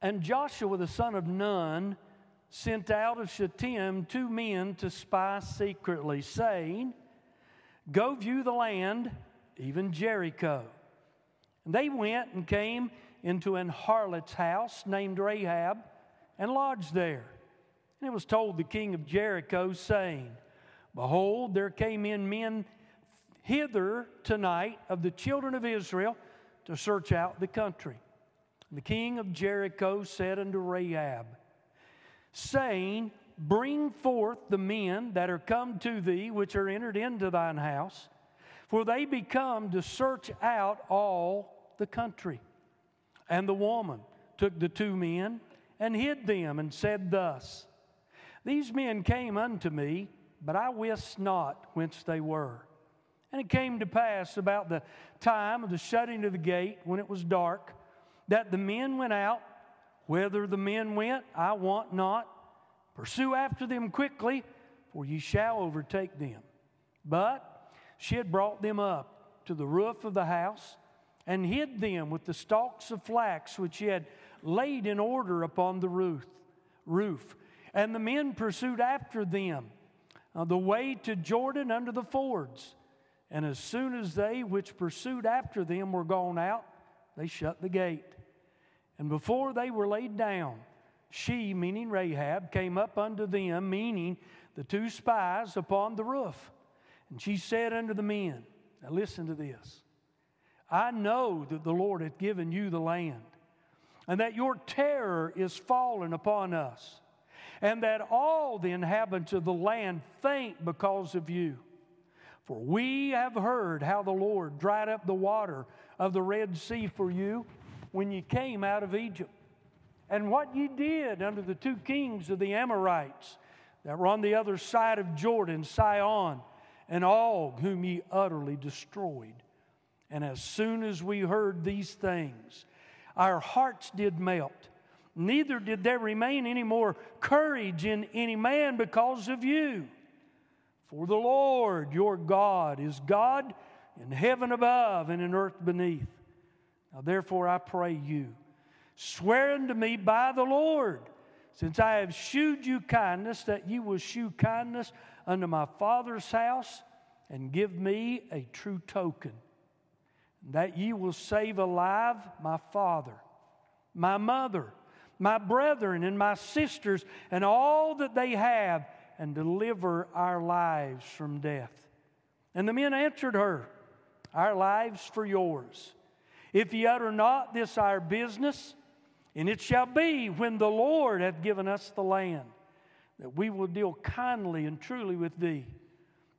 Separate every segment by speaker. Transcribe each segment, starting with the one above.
Speaker 1: And Joshua the son of Nun sent out of Shittim two men to spy secretly, saying, Go view the land, even Jericho. And they went and came into an harlot's house named Rahab and lodged there. And it was told the king of Jericho, saying, Behold, there came in men hither tonight of the children of Israel to search out the country. The king of Jericho said unto Rahab, saying, Bring forth the men that are come to thee, which are entered into thine house, for they be come to search out all the country. And the woman took the two men and hid them, and said thus These men came unto me, but I wist not whence they were. And it came to pass about the time of the shutting of the gate, when it was dark, that the men went out. Whether the men went, I want not. Pursue after them quickly, for ye shall overtake them. But she had brought them up to the roof of the house and hid them with the stalks of flax which she had laid in order upon the roof. roof. And the men pursued after them uh, the way to Jordan under the fords. And as soon as they which pursued after them were gone out, they shut the gate. And before they were laid down, she, meaning Rahab, came up unto them, meaning the two spies upon the roof. And she said unto the men, Now listen to this. I know that the Lord hath given you the land, and that your terror is fallen upon us, and that all the inhabitants of the land faint because of you. For we have heard how the Lord dried up the water of the Red Sea for you when you came out of Egypt, and what you did under the two kings of the Amorites that were on the other side of Jordan, Sihon and Og, whom ye utterly destroyed. And as soon as we heard these things, our hearts did melt. Neither did there remain any more courage in any man because of you. For the Lord your God is God in heaven above and in earth beneath. Now, therefore, I pray you, swear unto me by the Lord, since I have shewed you kindness, that you will shew kindness unto my father's house, and give me a true token that ye will save alive my father, my mother, my brethren, and my sisters, and all that they have, and deliver our lives from death. And the men answered her, Our lives for yours. If ye utter not this our business, and it shall be when the Lord hath given us the land, that we will deal kindly and truly with thee.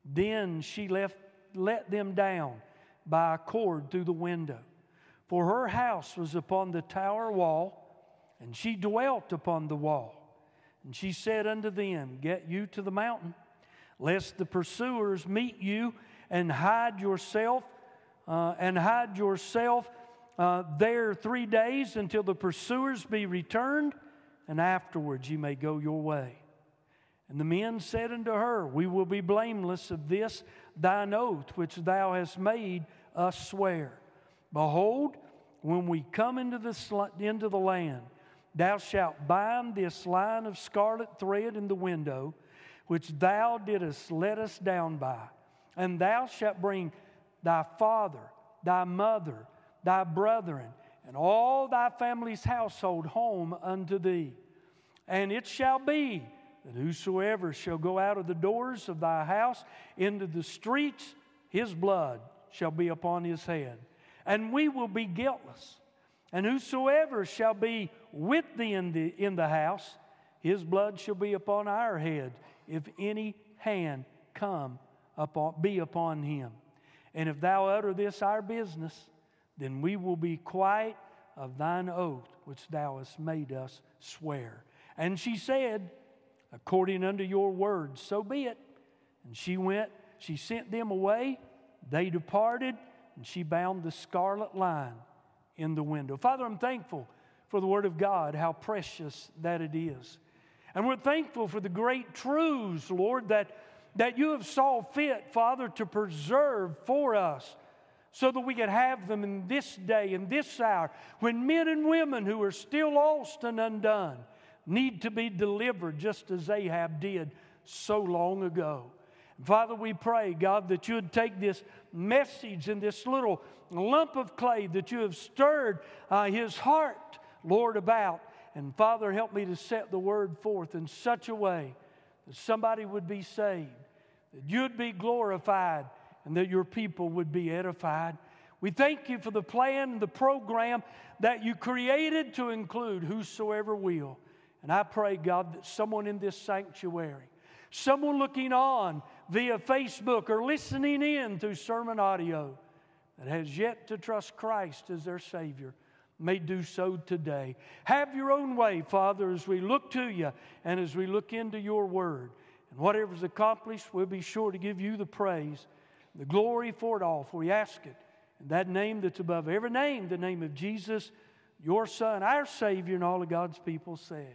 Speaker 1: Then she left, let them down by a cord through the window. For her house was upon the tower wall, and she dwelt upon the wall. And she said unto them, Get you to the mountain, lest the pursuers meet you, and hide yourself, uh, and hide yourself uh, there three days until the pursuers be returned, and afterwards you may go your way. And the men said unto her, We will be blameless of this thine oath which thou hast made us swear. Behold, when we come into the, into the land, thou shalt bind this line of scarlet thread in the window, which thou didst let us down by. And thou shalt bring thy father, thy mother, thy brethren, and all thy family's household home unto thee. And it shall be that whosoever shall go out of the doors of thy house into the streets, his blood shall be upon his head, and we will be guiltless. And whosoever shall be with thee in the, in the house, his blood shall be upon our head, if any hand come upon, be upon him. And if thou utter this our business, then we will be quiet of thine oath which thou hast made us swear. And she said, According unto your words, so be it. And she went, she sent them away they departed, and she bound the scarlet line in the window. Father, I'm thankful for the Word of God, how precious that it is. And we're thankful for the great truths, Lord, that, that you have saw fit, Father, to preserve for us so that we could have them in this day, in this hour, when men and women who are still lost and undone need to be delivered just as Rahab did so long ago. Father, we pray, God, that you would take this message and this little lump of clay that you have stirred uh, his heart, Lord, about. And Father, help me to set the word forth in such a way that somebody would be saved, that you'd be glorified, and that your people would be edified. We thank you for the plan the program that you created to include whosoever will. And I pray, God, that someone in this sanctuary, someone looking on via Facebook or listening in through sermon audio that has yet to trust Christ as their Savior may do so today. Have your own way, Father, as we look to you and as we look into your word. And whatever's accomplished, we'll be sure to give you the praise, the glory for it all, for we ask it in that name that's above every name, the name of Jesus, your Son, our Savior, and all of God's people said.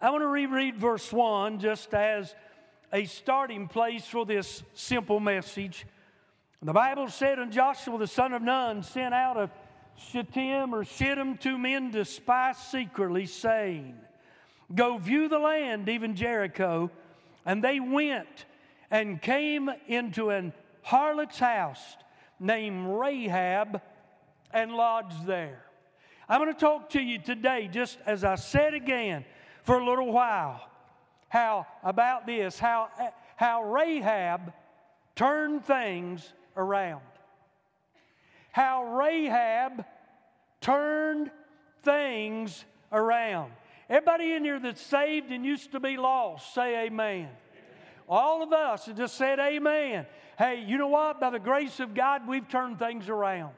Speaker 1: I want to reread verse 1 just as a starting place for this simple message. The Bible said, And Joshua the son of Nun sent out of Shittim or Shittim two men to spy secretly, saying, Go view the land, even Jericho. And they went and came into an harlot's house named Rahab and lodged there. I'm going to talk to you today, just as I said again, for a little while how about this how, how Rahab turned things around. How Rahab turned things around. Everybody in here that's saved and used to be lost, say amen. All of us have just said amen. Hey, you know what? By the grace of God, we've turned things around.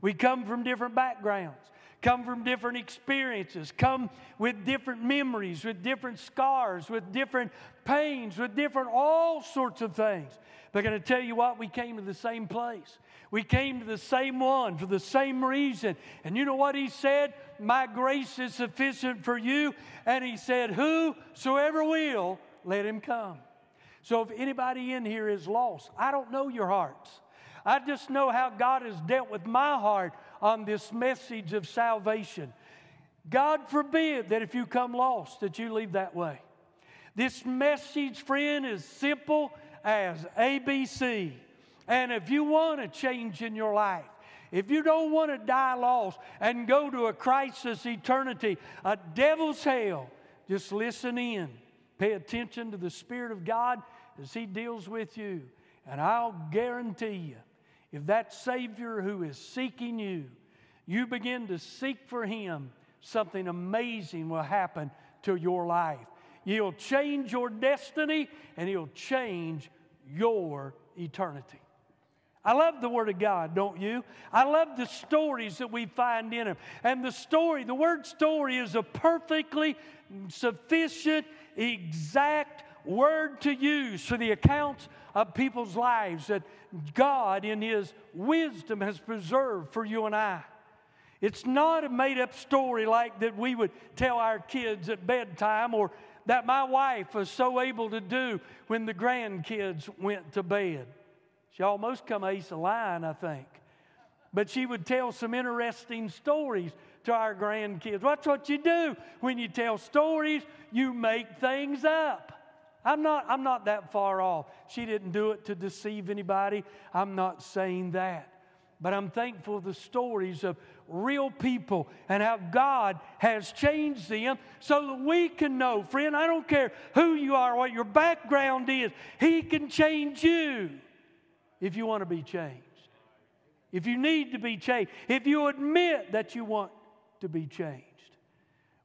Speaker 1: We come from different backgrounds come from different experiences, come with different memories, with different scars, with different pains, with different all sorts of things. But going to tell you what, we came to the same place. We came to the same one for the same reason. And you know what he said? My grace is sufficient for you. And he said, Whosoever will, let him come. So if anybody in here is lost, I don't know your hearts. I just know how God has dealt with my heart on this message of salvation. God forbid that if you come lost, that you leave that way. This message, friend, is simple as ABC. And if you want a change in your life, if you don't want to die lost and go to a crisis eternity, a devil's hell, just listen in. Pay attention to the Spirit of God as He deals with you. And I'll guarantee you, if that Savior who is seeking you, you begin to seek for Him, something amazing will happen to your life. He'll change your destiny and He'll change your eternity. I love the Word of God, don't you? I love the stories that we find in Him. And the story, the word story, is a perfectly sufficient, exact word to use for the accounts of people's lives that God, in His wisdom, has preserved for you and I. It's not a made up story like that we would tell our kids at bedtime or that my wife was so able to do when the grandkids went to bed. She almost come ace of line, I think. But she would tell some interesting stories to our grandkids. That's what you do when you tell stories, you make things up. I'm not, I'm not that far off. She didn't do it to deceive anybody. I'm not saying that. But I'm thankful the stories of real people and how God has changed them so that we can know, friend, I don't care who you are, what your background is, He can change you if you want to be changed. If you need to be changed, if you admit that you want to be changed.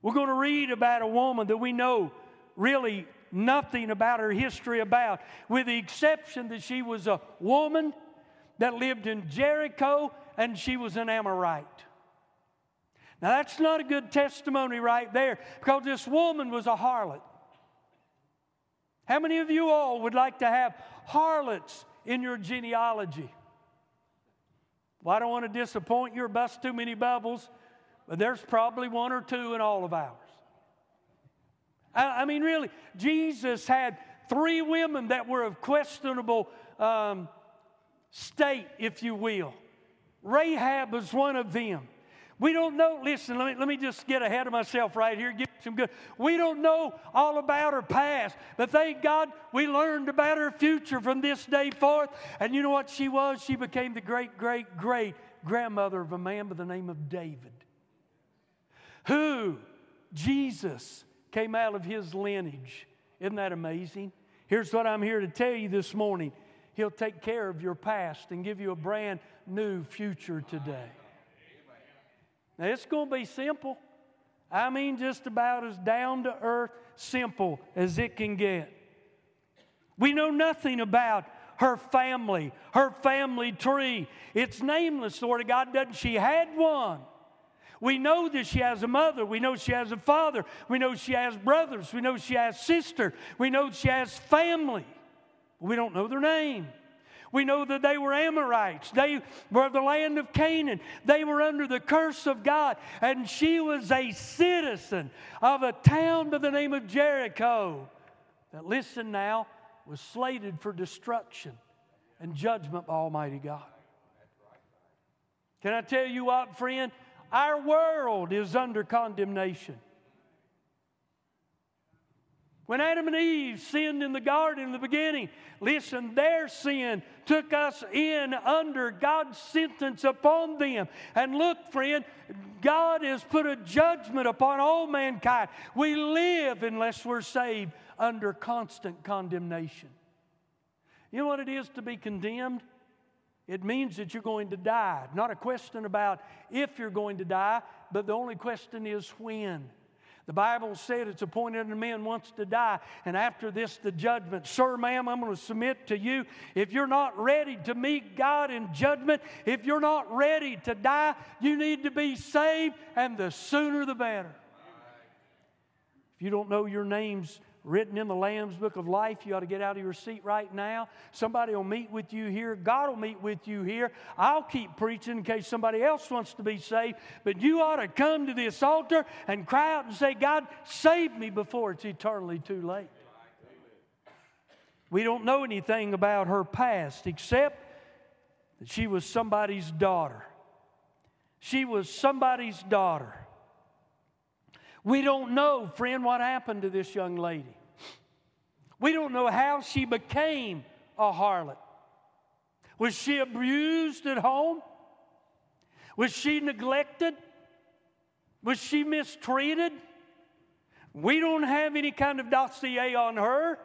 Speaker 1: We're going to read about a woman that we know really nothing about her history about, with the exception that she was a woman that lived in Jericho and she was an Amorite. Now, that's not a good testimony right there because this woman was a harlot. How many of you all would like to have harlots in your genealogy? Well, I don't want to disappoint you or bust too many bubbles, but there's probably one or two in all of ours. I, I mean, really, Jesus had three women that were of questionable um, state, if you will. Rahab was one of them. We don't know, listen, let me, let me just get ahead of myself right here, give some good. We don't know all about her past, but thank God we learned about her future from this day forth. And you know what she was? She became the great, great, great grandmother of a man by the name of David, who Jesus came out of his lineage. Isn't that amazing? Here's what I'm here to tell you this morning He'll take care of your past and give you a brand new future today. Now, it's going to be simple. I mean, just about as down to earth simple as it can get. We know nothing about her family, her family tree. It's nameless, Lord of God, doesn't she? Had one. We know that she has a mother. We know she has a father. We know she has brothers. We know she has sister. We know she has family. We don't know their name. We know that they were Amorites. They were the land of Canaan. They were under the curse of God. And she was a citizen of a town by the name of Jericho that, listen now, was slated for destruction and judgment by Almighty God. Can I tell you what, friend? Our world is under condemnation. When Adam and Eve sinned in the garden in the beginning, listen, their sin took us in under God's sentence upon them. And look, friend, God has put a judgment upon all mankind. We live, unless we're saved, under constant condemnation. You know what it is to be condemned? It means that you're going to die. Not a question about if you're going to die, but the only question is when. The Bible said it's appointed unto man once to die, and after this, the judgment. Sir, ma'am, I'm going to submit to you. If you're not ready to meet God in judgment, if you're not ready to die, you need to be saved, and the sooner the better. If you don't know your name's written in the Lamb's book of life. You ought to get out of your seat right now. Somebody will meet with you here. God will meet with you here. I'll keep preaching in case somebody else wants to be saved. But you ought to come to this altar and cry out and say, God, save me before it's eternally too late. We don't know anything about her past except that she was somebody's daughter. She was somebody's daughter. We don't know, friend, what happened to this young lady. We don't know how she became a harlot. Was she abused at home? Was she neglected? Was she mistreated? We don't have any kind of dossier on her.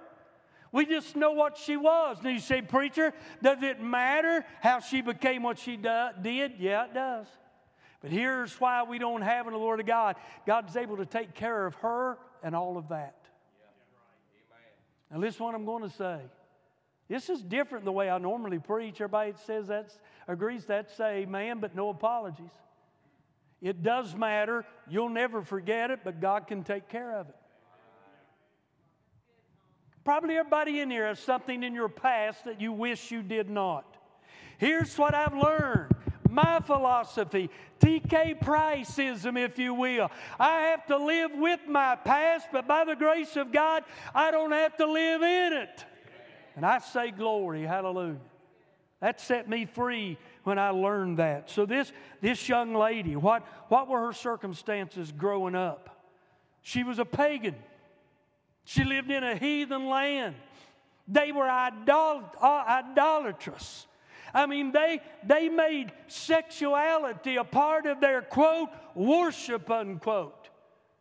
Speaker 1: We just know what she was. And you say, Preacher, does it matter how she became what she do- did? Yeah, it does. But here's why we don't have in the Lord of God God's able to take care of her and all of that. Now, listen to what I'm going to say. This is different the way I normally preach. Everybody says that agrees that say amen, but no apologies. It does matter. You'll never forget it, but God can take care of it. Probably everybody in here has something in your past that you wish you did not. Here's what I've learned my philosophy, TK Priceism, if you will. I have to live with my past, but by the grace of God, I don't have to live in it. And I say glory, hallelujah. That set me free when I learned that. So this, this young lady, what, what were her circumstances growing up? She was a pagan. She lived in a heathen land. They were idol- uh, idolatrous. I mean, they, they made sexuality a part of their quote, worship, unquote.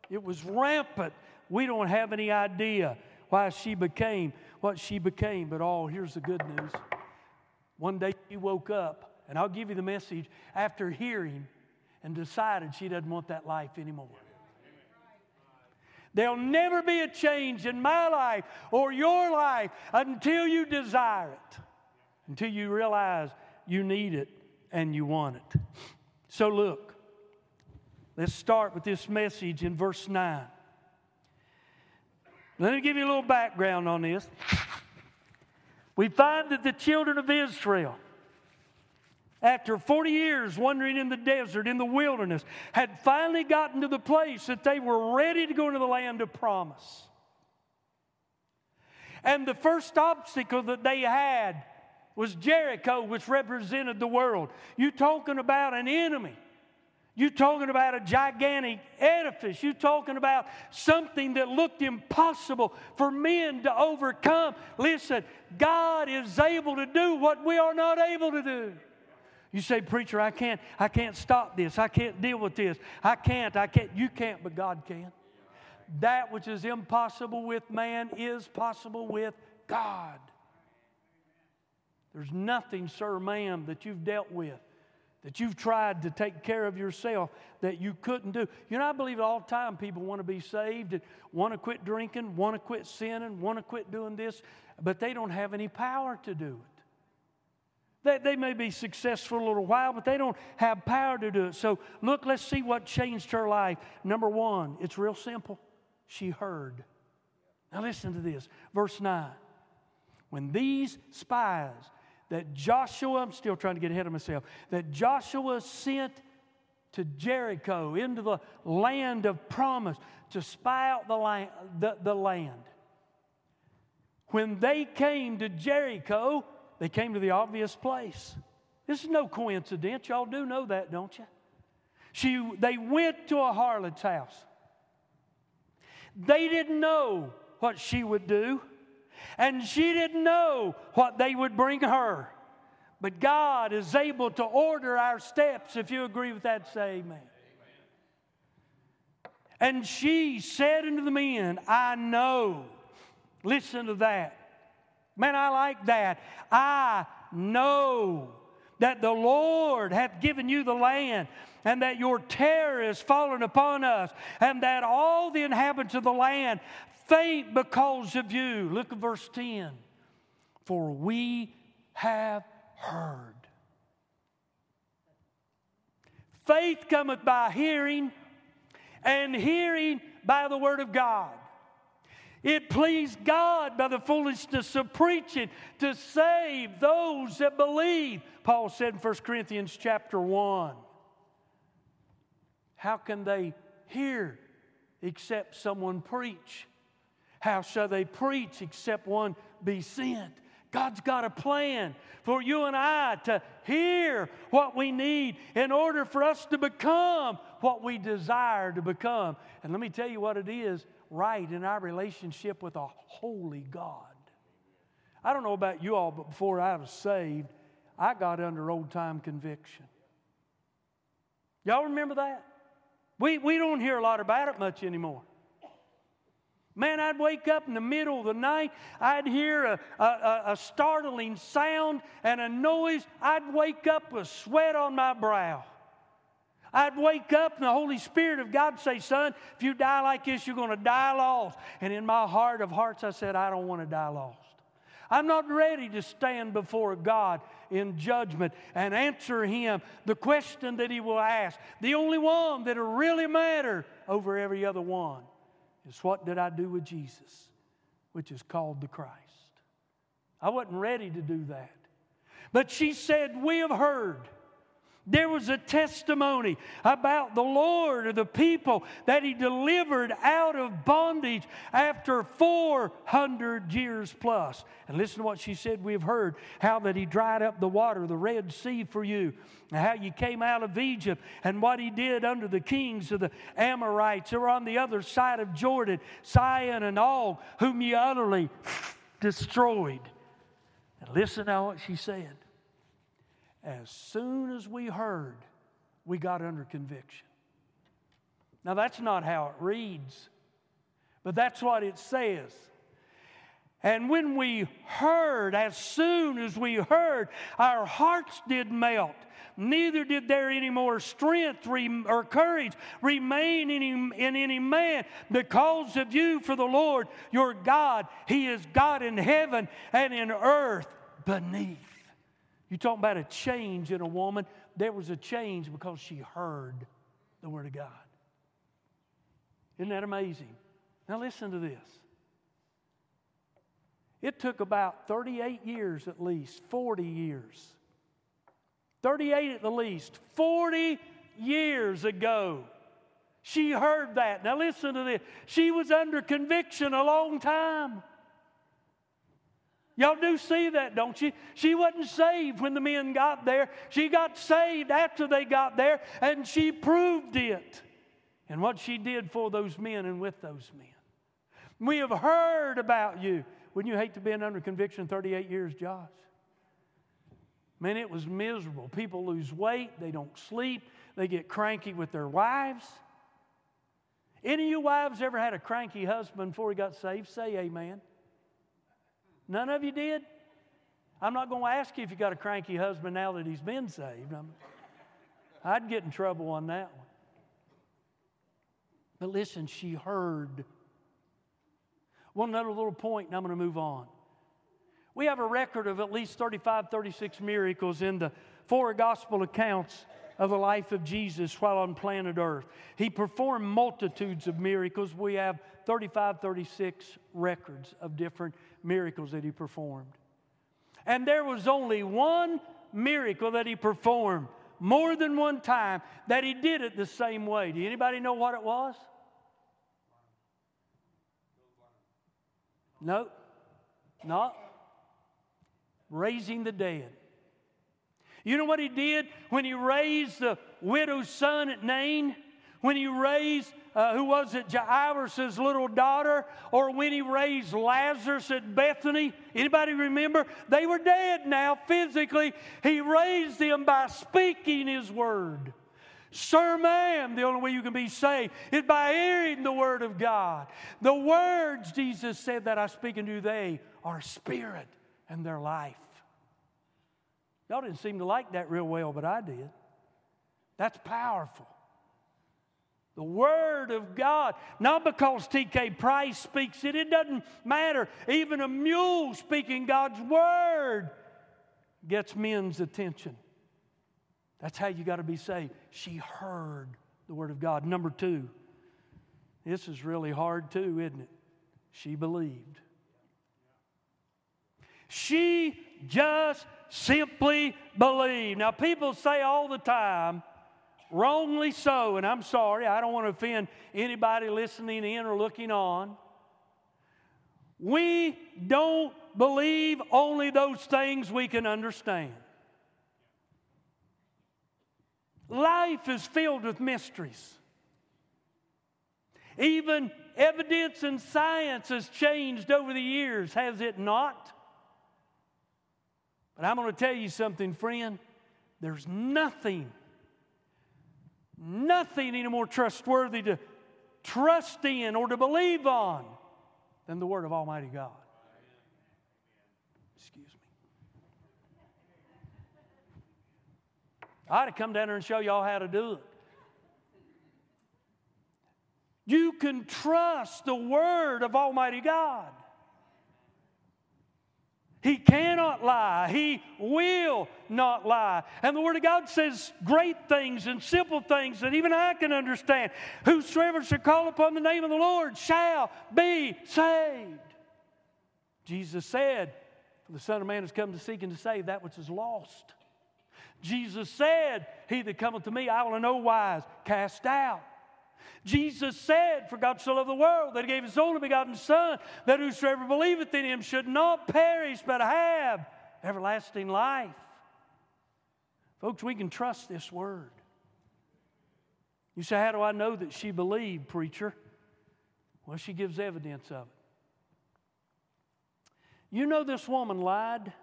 Speaker 1: It was rampant. We don't have any idea why she became what she became, but oh, here's the good news. One day she woke up, and I'll give you the message after hearing and decided she doesn't want that life anymore. There'll never be a change in my life or your life until you desire it until you realize you need it and you want it. So, look, let's start with this message in verse 9. Let me give you a little background on this. We find that the children of Israel, after 40 years wandering in the desert, in the wilderness, had finally gotten to the place that they were ready to go into the land of promise. And the first obstacle that they had was Jericho, which represented the world. You talking about an enemy. You talking about a gigantic edifice. You talking about something that looked impossible for men to overcome. Listen, God is able to do what we are not able to do. You say, preacher, I can't, I can't stop this. I can't deal with this. I can't, I can't. You can't, but God can. That which is impossible with man is possible with God. There's nothing, sir, ma'am, that you've dealt with, that you've tried to take care of yourself that you couldn't do. You know, I believe all the time people want to be saved and want to quit drinking, want to quit sinning, want to quit doing this, but they don't have any power to do it. They, they may be successful a little while, but they don't have power to do it. So, look, let's see what changed her life. Number one, it's real simple. She heard. Now, listen to this. Verse 9. When these spies that Joshua, I'm still trying to get ahead of myself, that Joshua sent to Jericho into the land of promise to spy out the land, the, the land. When they came to Jericho, they came to the obvious place. This is no coincidence. Y'all do know that, don't you? She, they went to a harlot's house. They didn't know what she would do, and she didn't know what they would bring her. But God is able to order our steps. If you agree with that, say amen. And she said unto the men, I know. Listen to that. Man, I like that. I know that the Lord hath given you the land, and that your terror is fallen upon us, and that all the inhabitants of the land faint because of you. Look at verse 10. For we have heard. Faith cometh by hearing, and hearing by the word of God. It pleased God by the foolishness of preaching to save those that believe. Paul said in 1 Corinthians chapter 1. How can they hear except someone preach? How shall they preach except one be sent? God's got a plan for you and I to hear what we need in order for us to become what we desire to become. And let me tell you what it is right in our relationship with a holy God. I don't know about you all, but before I was saved, I got under old time conviction. Y'all remember that? We, we don't hear a lot about it much anymore. Man, I'd wake up in the middle of the night, I'd hear a, a, a, startling sound and a noise. I'd wake up with sweat on my brow. I'd wake up and the Holy Spirit of God say, Son, if you die like this, you're going to die lost. And in my heart of hearts, I said, I don't want to die lost. I'm not ready to stand before God in judgment and answer Him the question that He will ask. The only one that'll really matter over every other one what did I do with Jesus, which is called the Christ. I wasn't ready to do that. But she said, We have heard there was a testimony about the Lord of the people that He delivered out of bondage after 400 years plus. And listen to what she said we have heard how that He dried up the water, the Red Sea for you, and how you came out of Egypt, and what He did under the kings of the Amorites who were on the other side of Jordan, Sihon and Og, whom you utterly destroyed. And listen to what she said. As soon as we heard, we got under conviction. Now, that's not how it reads, but that's what it says. And when we heard, as soon as we heard, our hearts did melt. Neither did there any more strength or courage remain in any, man because of you, for the Lord your God, He is God in heaven and in earth beneath. You talk about a change in a woman. There was a change because she heard the Word of God. Isn't that amazing? Now, listen to this. It took about 38 years at least, 40 years. 38 at the least, 40 years ago. She heard that. Now, listen to this. She was under conviction a long time. Y'all do see that, don't you? She wasn't saved when the men got there. She got saved after they got there, and she proved it and what she did for those men and with those men. We have heard about you. Wouldn't you hate to be under conviction 38 years, Josh? Man, it was miserable. People lose weight, they don't sleep, they get cranky with their wives. Any of you wives ever had a cranky husband before he got saved? Say amen. None of you did? I'm not going to ask you if you got a cranky husband now that he's been saved. I'm, I'd get in trouble on that one. But listen, she heard. One another little point, and I'm going to move on. We have a record of at least 35, 36 miracles in the four gospel accounts of the life of Jesus while on planet Earth. He performed multitudes of miracles. We have 35, 36 records of different miracles that he performed. And there was only one miracle that he performed more than one time that he did it the same way. Do anybody know what it was? No, not raising the dead. You know what he did when he raised the widow's son at Nain? When he raised, uh, who was it, Jairus' little daughter? Or when he raised Lazarus at Bethany? Anybody remember? They were dead now physically. He raised them by speaking his word. Sir, ma'am, the only way you can be saved is by hearing the word of God. The words, Jesus said, that I speak unto you, they are spirit and their life. Y'all didn't seem to like that real well, but I did. That's powerful. The Word of God, not because T.K. Price speaks it, it doesn't matter. Even a mule speaking God's Word gets men's attention. That's how you got to be saved. She heard the Word of God. Number two, this is really hard too, isn't it? She believed. She just simply believed. Now, people say all the time, wrongly so, and I'm sorry, I don't want to offend anybody listening in or looking on. We don't believe only those things we can understand. Life is filled with mysteries. Even evidence and science has changed over the years, has it not? But I'm going to tell you something, friend. There's nothing, nothing any more trustworthy to trust in or to believe on than the Word of Almighty God. Excuse me. I ought to come down there and show y'all how to do it. You can trust the Word of Almighty God. He cannot lie. He will not lie. And the Word of God says great things and simple things that even I can understand. Whosoever shall call upon the name of the Lord shall be saved. Jesus said, For the Son of Man has come to seek and to save that which is lost. Jesus said, He that cometh to me, I will in no wise cast out. Jesus said, For God so loved the world that he gave his only begotten Son, that whosoever believeth in him should not perish, but have everlasting life. Folks, we can trust this word. You say, How do I know that she believed, preacher? Well, she gives evidence of it. You know this woman lied.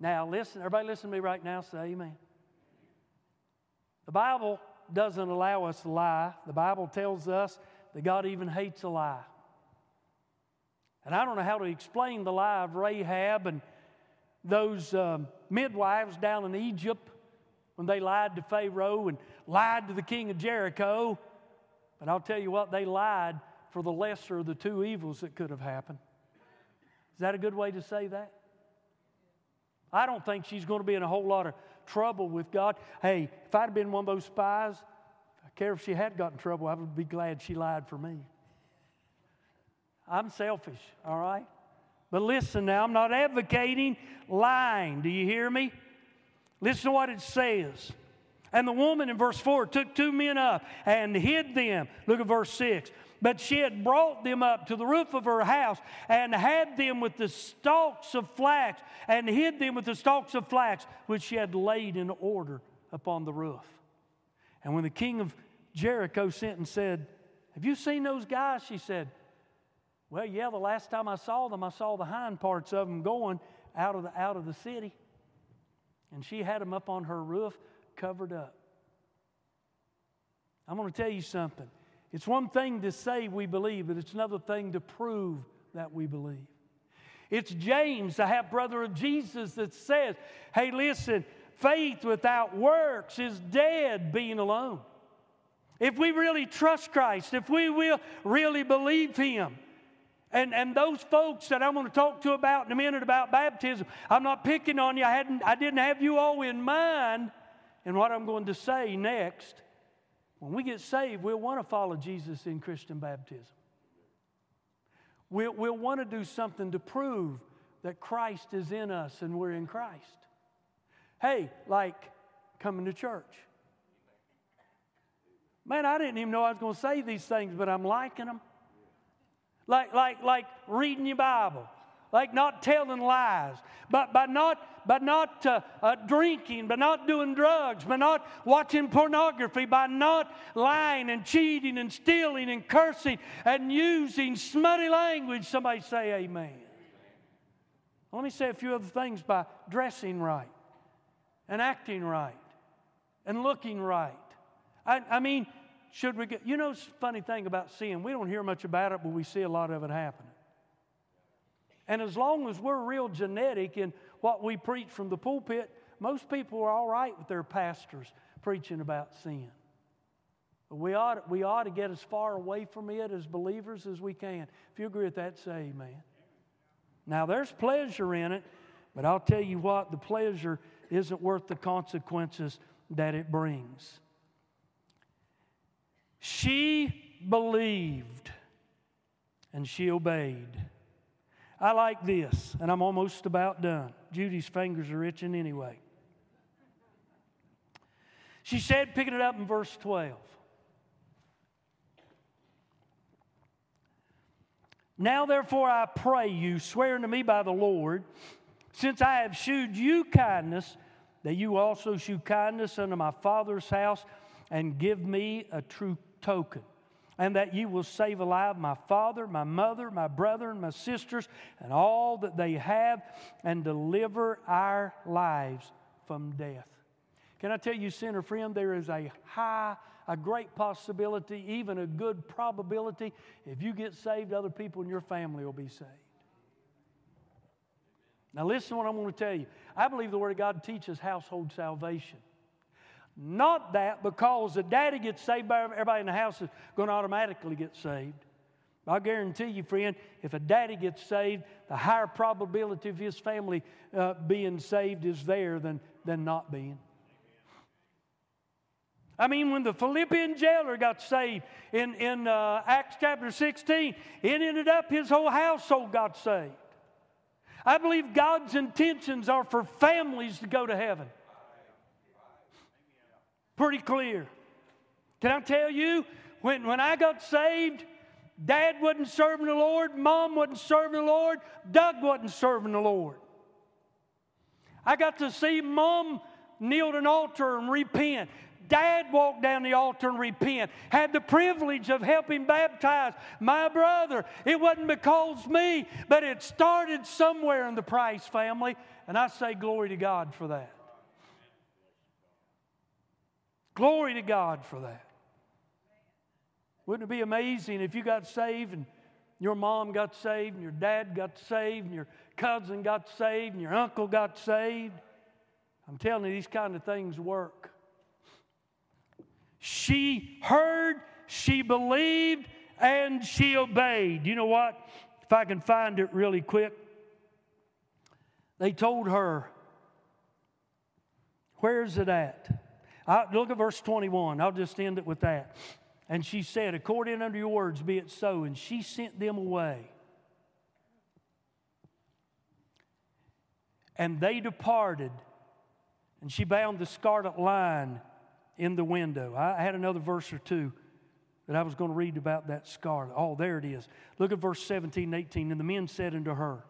Speaker 1: Now, listen, everybody listen to me right now, say amen. The Bible doesn't allow us to lie. The Bible tells us that God even hates a lie. And I don't know how to explain the lie of Rahab and those um, midwives down in Egypt when they lied to Pharaoh and lied to the king of Jericho. But I'll tell you what, they lied for the lesser of the two evils that could have happened. Is that a good way to say that? I don't think she's going to be in a whole lot of trouble with God. Hey, if I'd been one of those spies, I care if she had gotten in trouble, I would be glad she lied for me. I'm selfish, all right? But listen now, I'm not advocating lying. Do you hear me? Listen to what it says. And the woman in verse 4 took two men up and hid them. Look at verse 6. But she had brought them up to the roof of her house and had them with the stalks of flax and hid them with the stalks of flax which she had laid in order upon the roof. And when the king of Jericho sent and said, Have you seen those guys? She said, Well, yeah, the last time I saw them, I saw the hind parts of them going out of the, out of the city. And she had them up on her roof covered up. I'm going to tell you something. It's one thing to say we believe, but it's another thing to prove that we believe. It's James, the half brother of Jesus, that says, Hey, listen, faith without works is dead being alone. If we really trust Christ, if we will really believe Him, and, and those folks that I'm going to talk to about in a minute about baptism, I'm not picking on you. I, hadn't, I didn't have you all in mind in what I'm going to say next. When we get saved, we'll want to follow Jesus in Christian baptism. We'll, we'll want to do something to prove that Christ is in us and we're in Christ. Hey, like coming to church. Man, I didn't even know I was going to say these things, but I'm liking them. Like, like, like reading your Bible, like not telling lies, but by not, by not uh, uh, drinking, by not doing drugs, by not watching pornography, by not lying and cheating and stealing and cursing and using smutty language. Somebody say amen. Let me say a few other things by dressing right and acting right and looking right. I, I mean, should we get, you know, funny thing about sin, we don't hear much about it, but we see a lot of it happening. And as long as we're real genetic in what we preach from the pulpit, most people are all right with their pastors preaching about sin. But we ought, we ought to get as far away from it as believers as we can. If you agree with that, say amen. Now, there's pleasure in it, but I'll tell you what, the pleasure isn't worth the consequences that it brings. She believed and she obeyed. I like this, and I'm almost about done. Judy's fingers are itching anyway. She said, picking it up in verse 12. Now, therefore, I pray you, swearing to me by the Lord, since I have shewed you kindness, that you also shew kindness unto my father's house, and give me a true token and that you will save alive my father, my mother, my brother, and my sisters, and all that they have, and deliver our lives from death. Can I tell you, sinner friend, there is a high, a great possibility, even a good probability, if you get saved, other people in your family will be saved. Now, listen to what I'm going to tell you. I believe the Word of God teaches household salvation. Not that because the daddy gets saved, by everybody in the house is going to automatically get saved. I guarantee you, friend, if a daddy gets saved, the higher probability of his family uh, being saved is there than, than not being. I mean, when the Philippian jailer got saved in, in uh, Acts chapter 16, it ended up his whole household got saved. I believe God's intentions are for families to go to heaven. Pretty clear. Can I tell you, when, when I got saved, Dad wasn't serving the Lord, Mom wasn't serving the Lord, Doug wasn't serving the Lord. I got to see Mom kneel at an altar and repent. Dad walked down the altar and repent. Had the privilege of helping baptize my brother. It wasn't because me, but it started somewhere in the Price family, and I say glory to God for that. Glory to God for that. Wouldn't it be amazing if you got saved and your mom got saved and your dad got saved and your cousin got saved and your uncle got saved? I'm telling you, these kind of things work. She heard, she believed, and she obeyed. You know what? If I can find it really quick, they told her, Where's it at? I, look at verse 21. I'll just end it with that. And she said, According unto your words, be it so. And she sent them away. And they departed. And she bound the scarlet line in the window. I had another verse or two that I was going to read about that scarlet. Oh, there it is. Look at verse 17 and 18. And the men said unto her,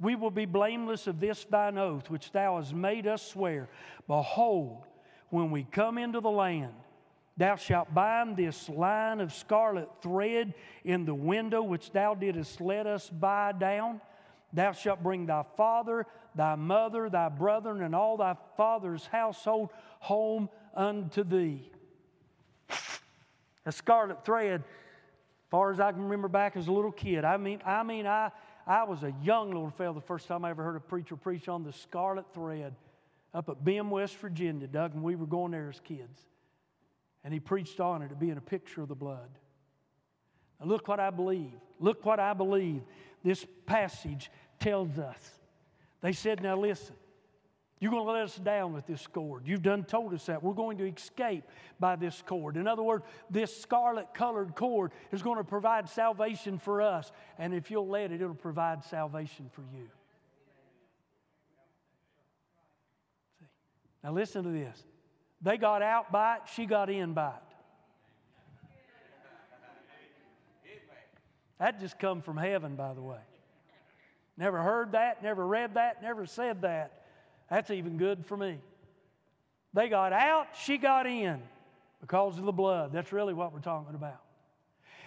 Speaker 1: We will be blameless of this thine oath, which thou hast made us swear. Behold, when we come into the land, thou shalt bind this line of scarlet thread in the window which thou didst let us buy down. Thou shalt bring thy father, thy mother, thy brethren, and all thy father's household home unto thee. A scarlet thread, far as I can remember back as a little kid. I mean, I mean, I, I was a young little fellow the first time I ever heard a preacher preach on the scarlet thread up at Bim, West Virginia, Doug, and we were going there as kids. And he preached on it, being a picture of the blood. Now look what I believe. Look what I believe this passage tells us. They said, Now listen, you're going to let us down with this cord. You've done told us that. We're going to escape by this cord. In other words, this scarlet colored cord is going to provide salvation for us. And if you'll let it, it'll provide salvation for you. See? Now listen to this. They got out by it, she got in by it. That just come from heaven, by the way. Never heard that, never read that, never said that. That's even good for me. They got out, she got in because of the blood. That's really what we're talking about.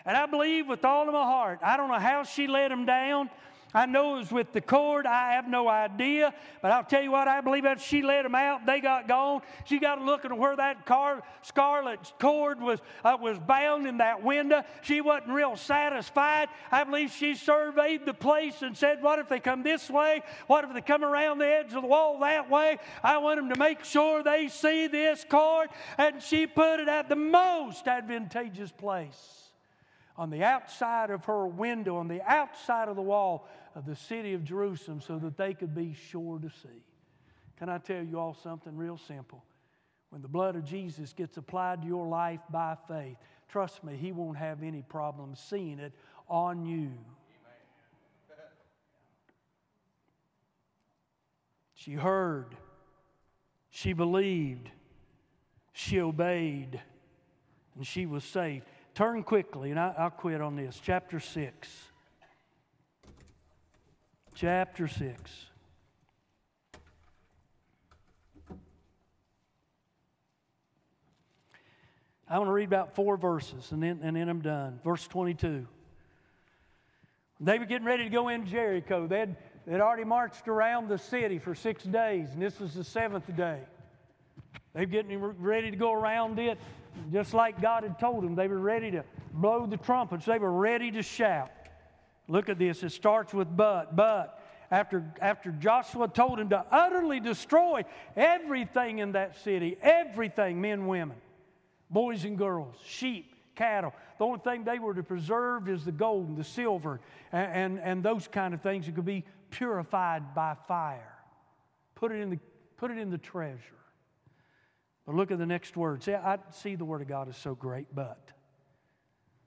Speaker 1: And I believe with all of my heart, I don't know how she let them down. I know it was with the cord. I have no idea. But I'll tell you what, I believe that she let them out. They got gone. She got to looking at where that car, scarlet cord was, uh, was bound in that window. She wasn't real satisfied. I believe she surveyed the place and said, What if they come this way? What if they come around the edge of the wall that way? I want them to make sure they see this cord. And she put it at the most advantageous place on the outside of her window, on the outside of the wall of the city of Jerusalem, so that they could be sure to see. Can I tell you all something real simple? When the blood of Jesus gets applied to your life by faith, trust me, He won't have any problem seeing it on you. She heard, she believed, she obeyed, and she was saved. Turn quickly, and I, will quit on this. Chapter 6. Chapter 6. I want to read about four verses and then, and then I'm done. Verse 22. They were getting ready to go into Jericho. They'd, they'd already marched around the city for six days, and this was the seventh day. They're getting ready to go around it just like God had told them. They were ready to blow the trumpets, they were ready to shout. Look at this. It starts with but. But after, after Joshua told him to utterly destroy everything in that city, everything, men, women, boys and girls, sheep, cattle. The only thing they were to preserve is the gold and the silver and, and, and those kind of things that could be purified by fire. Put it in the, put it in the treasure. But look at the next word. See, I see the word of God is so great, but.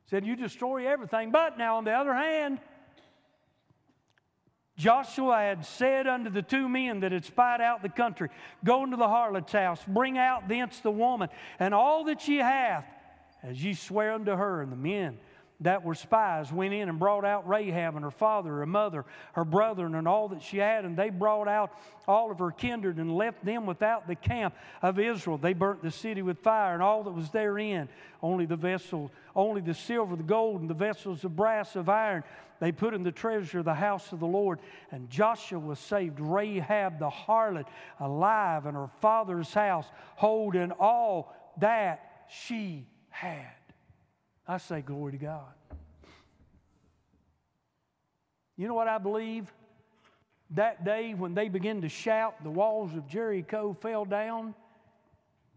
Speaker 1: Said, you destroy everything. But now, on the other hand, Joshua had said unto the two men that had spied out the country, Go into the harlot's house, bring out thence the woman, and all that ye hath, as ye swear unto her. And the men that were spies went in and brought out Rahab and her father, her mother, her brethren, and all that she had. And they brought out all of her kindred and left them without the camp of Israel. They burnt the city with fire and all that was therein, only the vessels, only the silver, the gold, and the vessels of brass, of iron. They put in the treasure of the house of the Lord. And Joshua was saved Rahab the harlot alive in her father's house, holding all that she had. I say, Glory to God. You know what I believe? That day when they began to shout, the walls of Jericho fell down.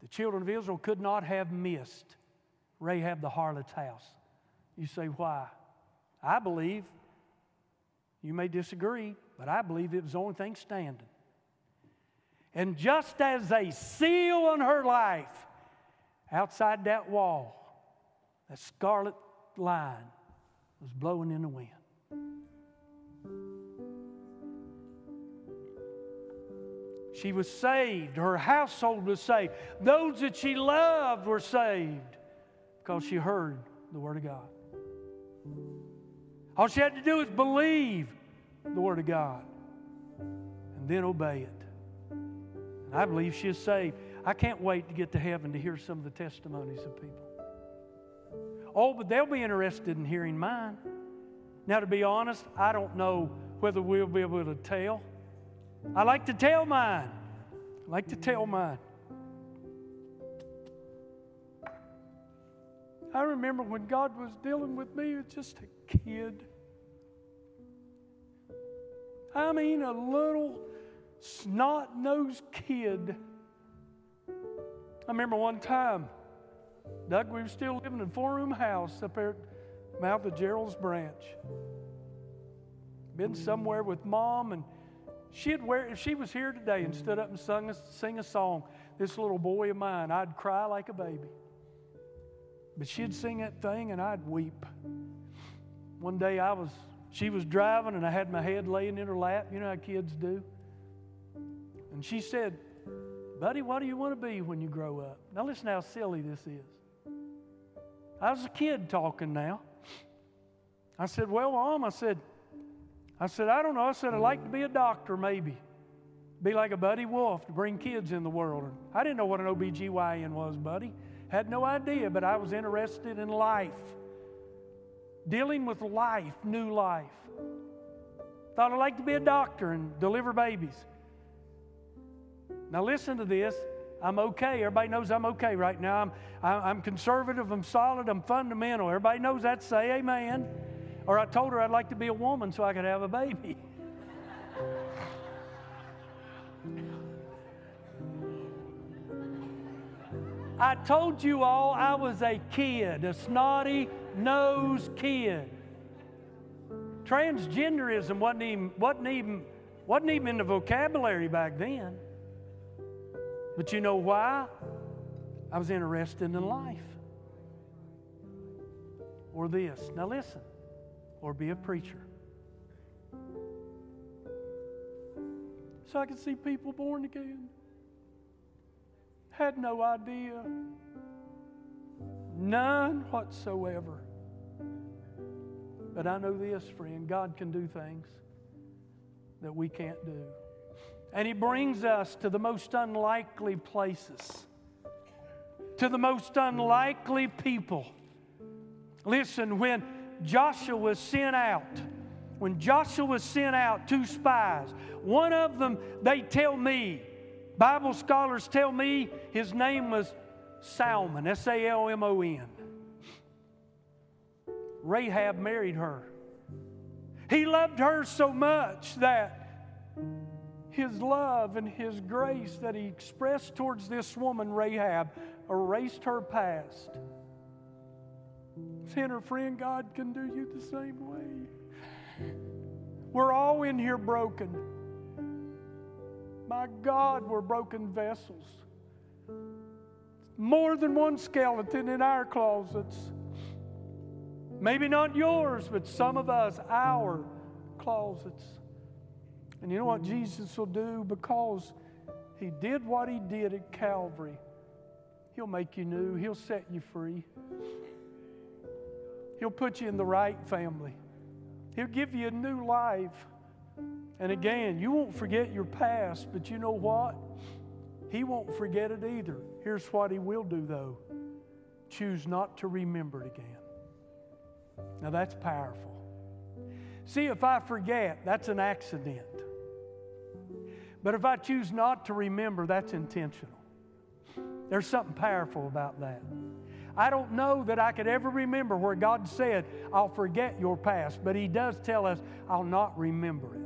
Speaker 1: The children of Israel could not have missed Rahab the harlot's house. You say, why? I believe, you may disagree, but I believe it was the only thing standing. And just as a seal on her life outside that wall, that scarlet line was blowing in the wind. She was saved. Her household was saved. Those that she loved were saved because she heard the Word of God. All she had to do was believe the Word of God and then obey it. And I believe she is saved. I can't wait to get to heaven to hear some of the testimonies of people. Oh, but they'll be interested in hearing mine. Now, to be honest, I don't know whether we'll be able to tell. I like to tell mine. I like to tell mine. I remember when God was dealing with me as just a kid. I mean, a little snot nosed kid. I remember one time, Doug, we were still living in a four room house up there at mouth of Gerald's Branch. Been somewhere with mom, and she'd wear, if she was here today and stood up and sung a, sing a song, this little boy of mine, I'd cry like a baby. But she'd sing that thing and I'd weep. One day I was, she was driving and I had my head laying in her lap. You know how kids do. And she said, Buddy, what do you want to be when you grow up? Now listen how silly this is. I was a kid talking now. I said, Well, Mom, I said, I said, I don't know. I said, I'd like to be a doctor, maybe. Be like a Buddy Wolf to bring kids in the world. I didn't know what an OBGYN was, buddy. Had no idea, but I was interested in life. Dealing with life, new life. Thought I'd like to be a doctor and deliver babies. Now, listen to this. I'm okay. Everybody knows I'm okay right now. I'm, I'm conservative, I'm solid, I'm fundamental. Everybody knows that. Say amen. Or I told her I'd like to be a woman so I could have a baby. I told you all I was a kid, a snotty nosed kid. Transgenderism wasn't even, wasn't, even, wasn't even in the vocabulary back then. But you know why? I was interested in life. Or this. Now listen. Or be a preacher. So I could see people born again. Had no idea. None whatsoever. But I know this, friend God can do things that we can't do. And He brings us to the most unlikely places, to the most unlikely people. Listen, when Joshua was sent out, when Joshua was sent out, two spies, one of them, they tell me, Bible scholars tell me his name was Salmon, S A L M O N. Rahab married her. He loved her so much that his love and his grace that he expressed towards this woman, Rahab, erased her past. Sinner friend, God can do you the same way. We're all in here broken. My God, we're broken vessels. More than one skeleton in our closets. Maybe not yours, but some of us, our closets. And you know what Jesus will do? Because He did what He did at Calvary, He'll make you new, He'll set you free. He'll put you in the right family. He'll give you a new life. And again, you won't forget your past, but you know what? He won't forget it either. Here's what He will do, though choose not to remember it again. Now, that's powerful. See, if I forget, that's an accident. But if I choose not to remember, that's intentional. There's something powerful about that. I don't know that I could ever remember where God said, I'll forget your past, but He does tell us, I'll not remember it.